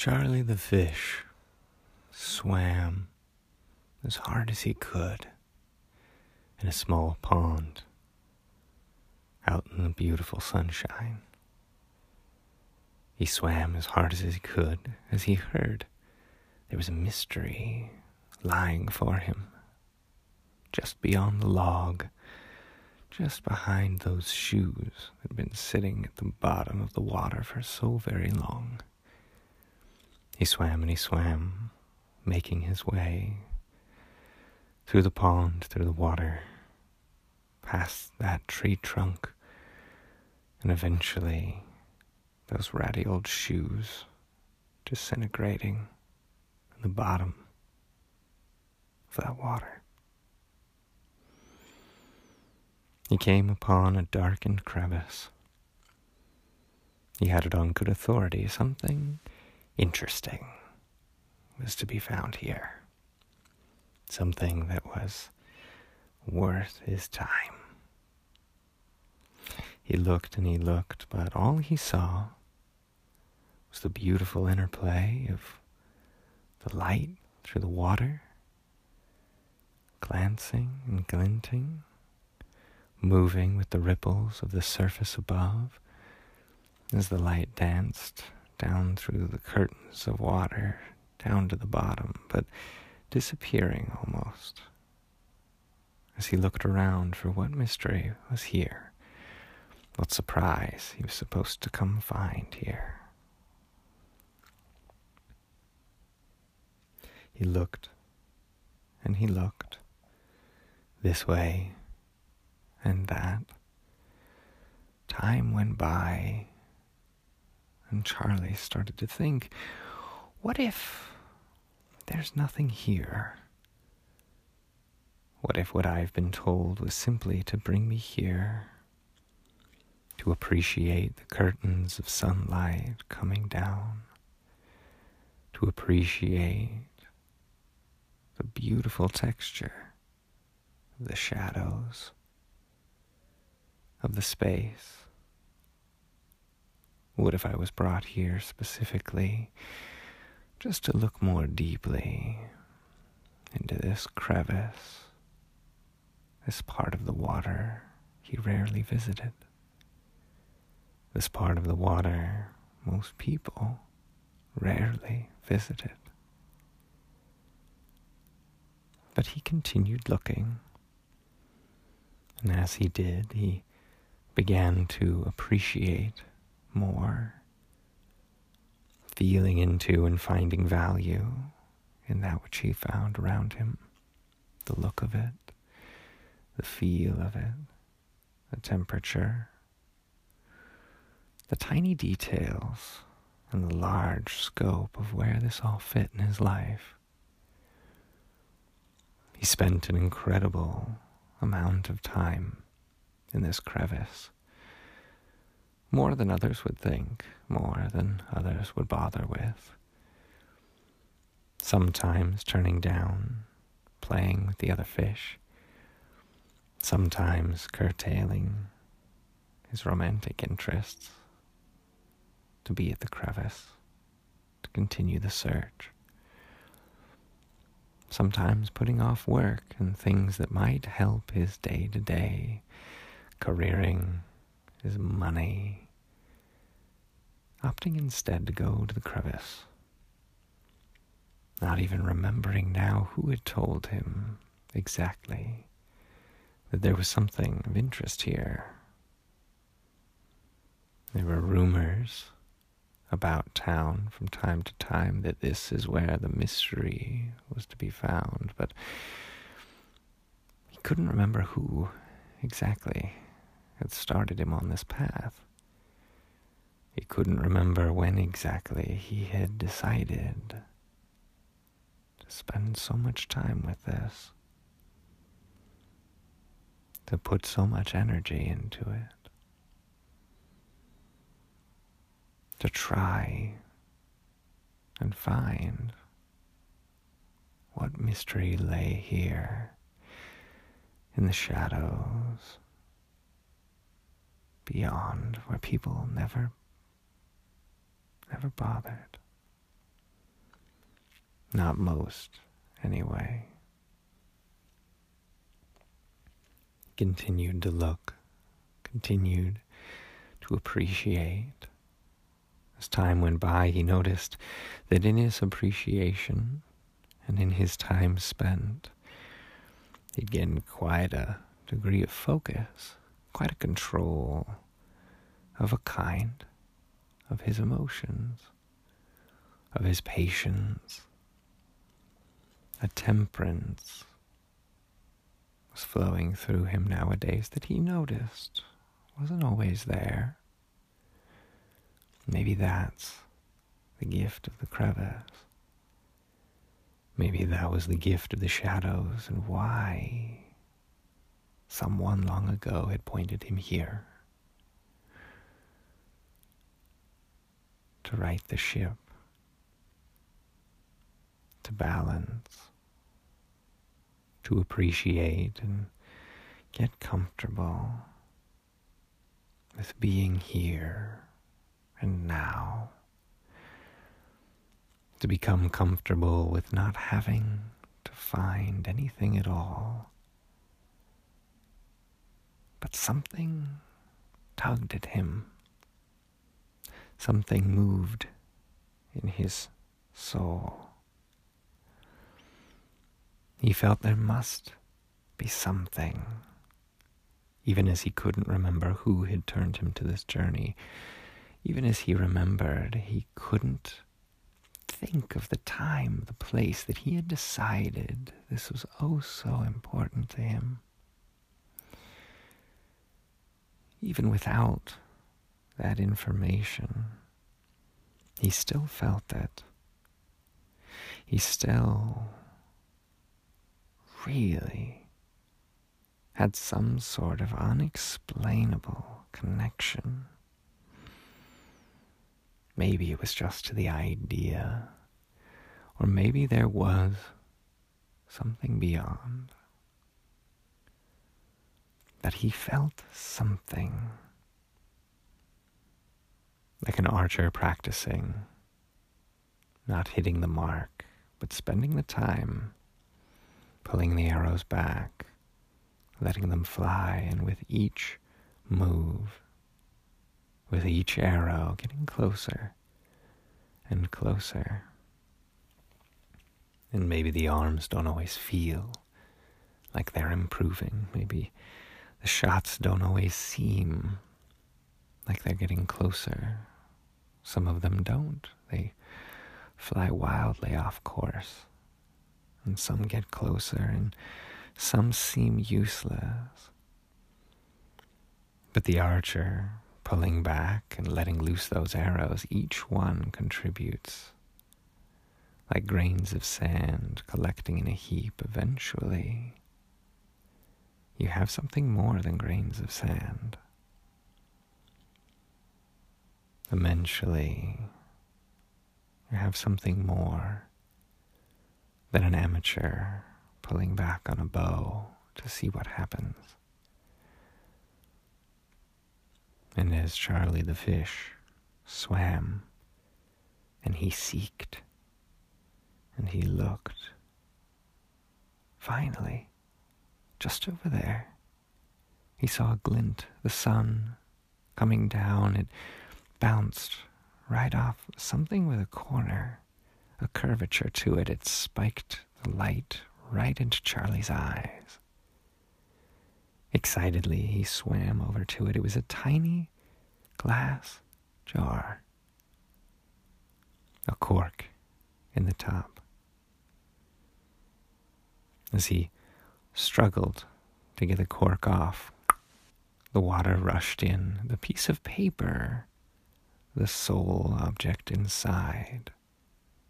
Charlie the fish swam as hard as he could in a small pond out in the beautiful sunshine. He swam as hard as he could as he heard there was a mystery lying for him just beyond the log, just behind those shoes that had been sitting at the bottom of the water for so very long. He swam and he swam, making his way through the pond, through the water, past that tree trunk, and eventually those ratty old shoes disintegrating in the bottom of that water. He came upon a darkened crevice. He had it on good authority, something interesting was to be found here. Something that was worth his time. He looked and he looked, but all he saw was the beautiful interplay of the light through the water, glancing and glinting, moving with the ripples of the surface above as the light danced down through the curtains of water down to the bottom, but disappearing almost as he looked around for what mystery was here, what surprise he was supposed to come find here. He looked and he looked this way and that. Time went by and Charlie started to think, what if there's nothing here? What if what I've been told was simply to bring me here? To appreciate the curtains of sunlight coming down? To appreciate the beautiful texture of the shadows of the space? What if I was brought here specifically just to look more deeply into this crevice, this part of the water he rarely visited, this part of the water most people rarely visited? But he continued looking, and as he did, he began to appreciate more, feeling into and finding value in that which he found around him. The look of it, the feel of it, the temperature, the tiny details, and the large scope of where this all fit in his life. He spent an incredible amount of time in this crevice more than others would think, more than others would bother with. Sometimes turning down, playing with the other fish, sometimes curtailing his romantic interests to be at the crevice, to continue the search. Sometimes putting off work and things that might help his day to day, careering his money, opting instead to go to the crevice, not even remembering now who had told him exactly that there was something of interest here. There were rumors about town from time to time that this is where the mystery was to be found, but he couldn't remember who exactly had started him on this path. He couldn't remember when exactly he had decided to spend so much time with this, to put so much energy into it, to try and find what mystery lay here in the shadows beyond where people never never bothered. Not most, anyway. Continued to look, continued to appreciate. As time went by, he noticed that in his appreciation and in his time spent, he'd gained quite a degree of focus, quite a control of a kind of his emotions, of his patience, a temperance was flowing through him nowadays that he noticed wasn't always there. Maybe that's the gift of the crevice. Maybe that was the gift of the shadows and why someone long ago had pointed him here to right the ship, to balance, to appreciate and get comfortable with being here and now. To become comfortable with not having to find anything at all. But something tugged at him. Something moved in his soul. He felt there must be something, even as he couldn't remember who had turned him to this journey. Even as he remembered, he couldn't think of the time, the place that he had decided this was oh so important to him. Even without that information, he still felt it. He still really had some sort of unexplainable connection. Maybe it was just to the idea, or maybe there was something beyond. That he felt something like an archer practicing, not hitting the mark, but spending the time pulling the arrows back, letting them fly, and with each move, with each arrow getting closer and closer. And maybe the arms don't always feel like they're improving. Maybe the shots don't always seem like they're getting closer. Some of them don't. They fly wildly off course and some get closer, and some seem useless. But the archer, pulling back and letting loose those arrows, each one contributes. Like grains of sand collecting in a heap, eventually, you have something more than grains of sand. Eventually, you have something more than an amateur pulling back on a bow to see what happens. And as Charlie the fish swam, and he seeked, and he looked, finally, just over there, he saw a glint, the sun coming down. It bounced right off something with a corner a curvature to it. It spiked the light right into Charlie's eyes. Excitedly, he swam over to it. It was a tiny glass jar, a cork in the top. As he struggled to get the cork off, the water rushed in, the piece of paper, the sole object inside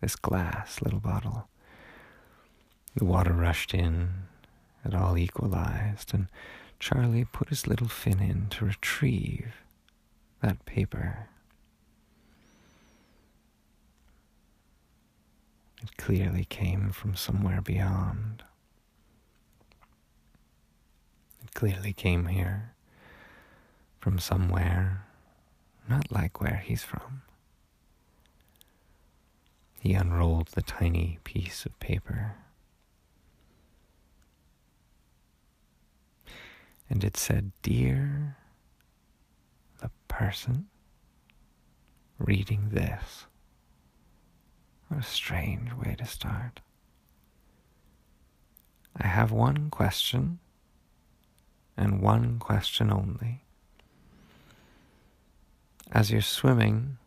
this glass little bottle. The water rushed in, it all equalized, and Charlie put his little fin in to retrieve that paper. It clearly came from somewhere beyond. It clearly came here from somewhere not like where he's from. He unrolled the tiny piece of paper. And it said, Dear the person reading this. What a strange way to start. I have one question, and one question only. As you're swimming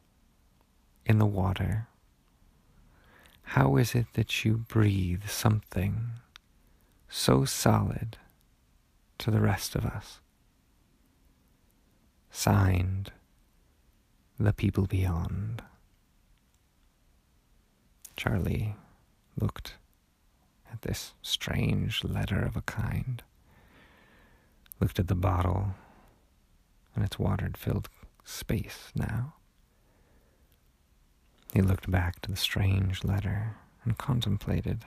in the water, how is it that you breathe something so solid to the rest of us? Signed, The People Beyond. Charlie looked at this strange letter of a kind, looked at the bottle and its water filled space now. He looked back to the strange letter and contemplated,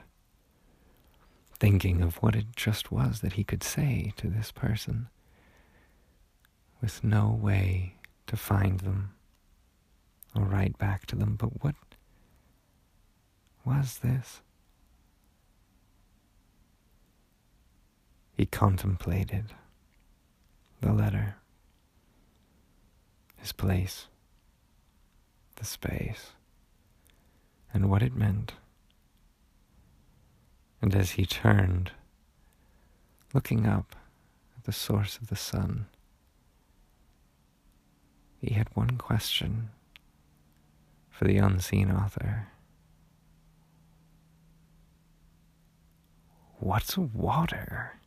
thinking of what it just was that he could say to this person, with no way to find them or write back to them. But what was this? He contemplated the letter, his place, the space and what it meant. And as he turned, looking up at the source of the sun, he had one question for the unseen author. What's water?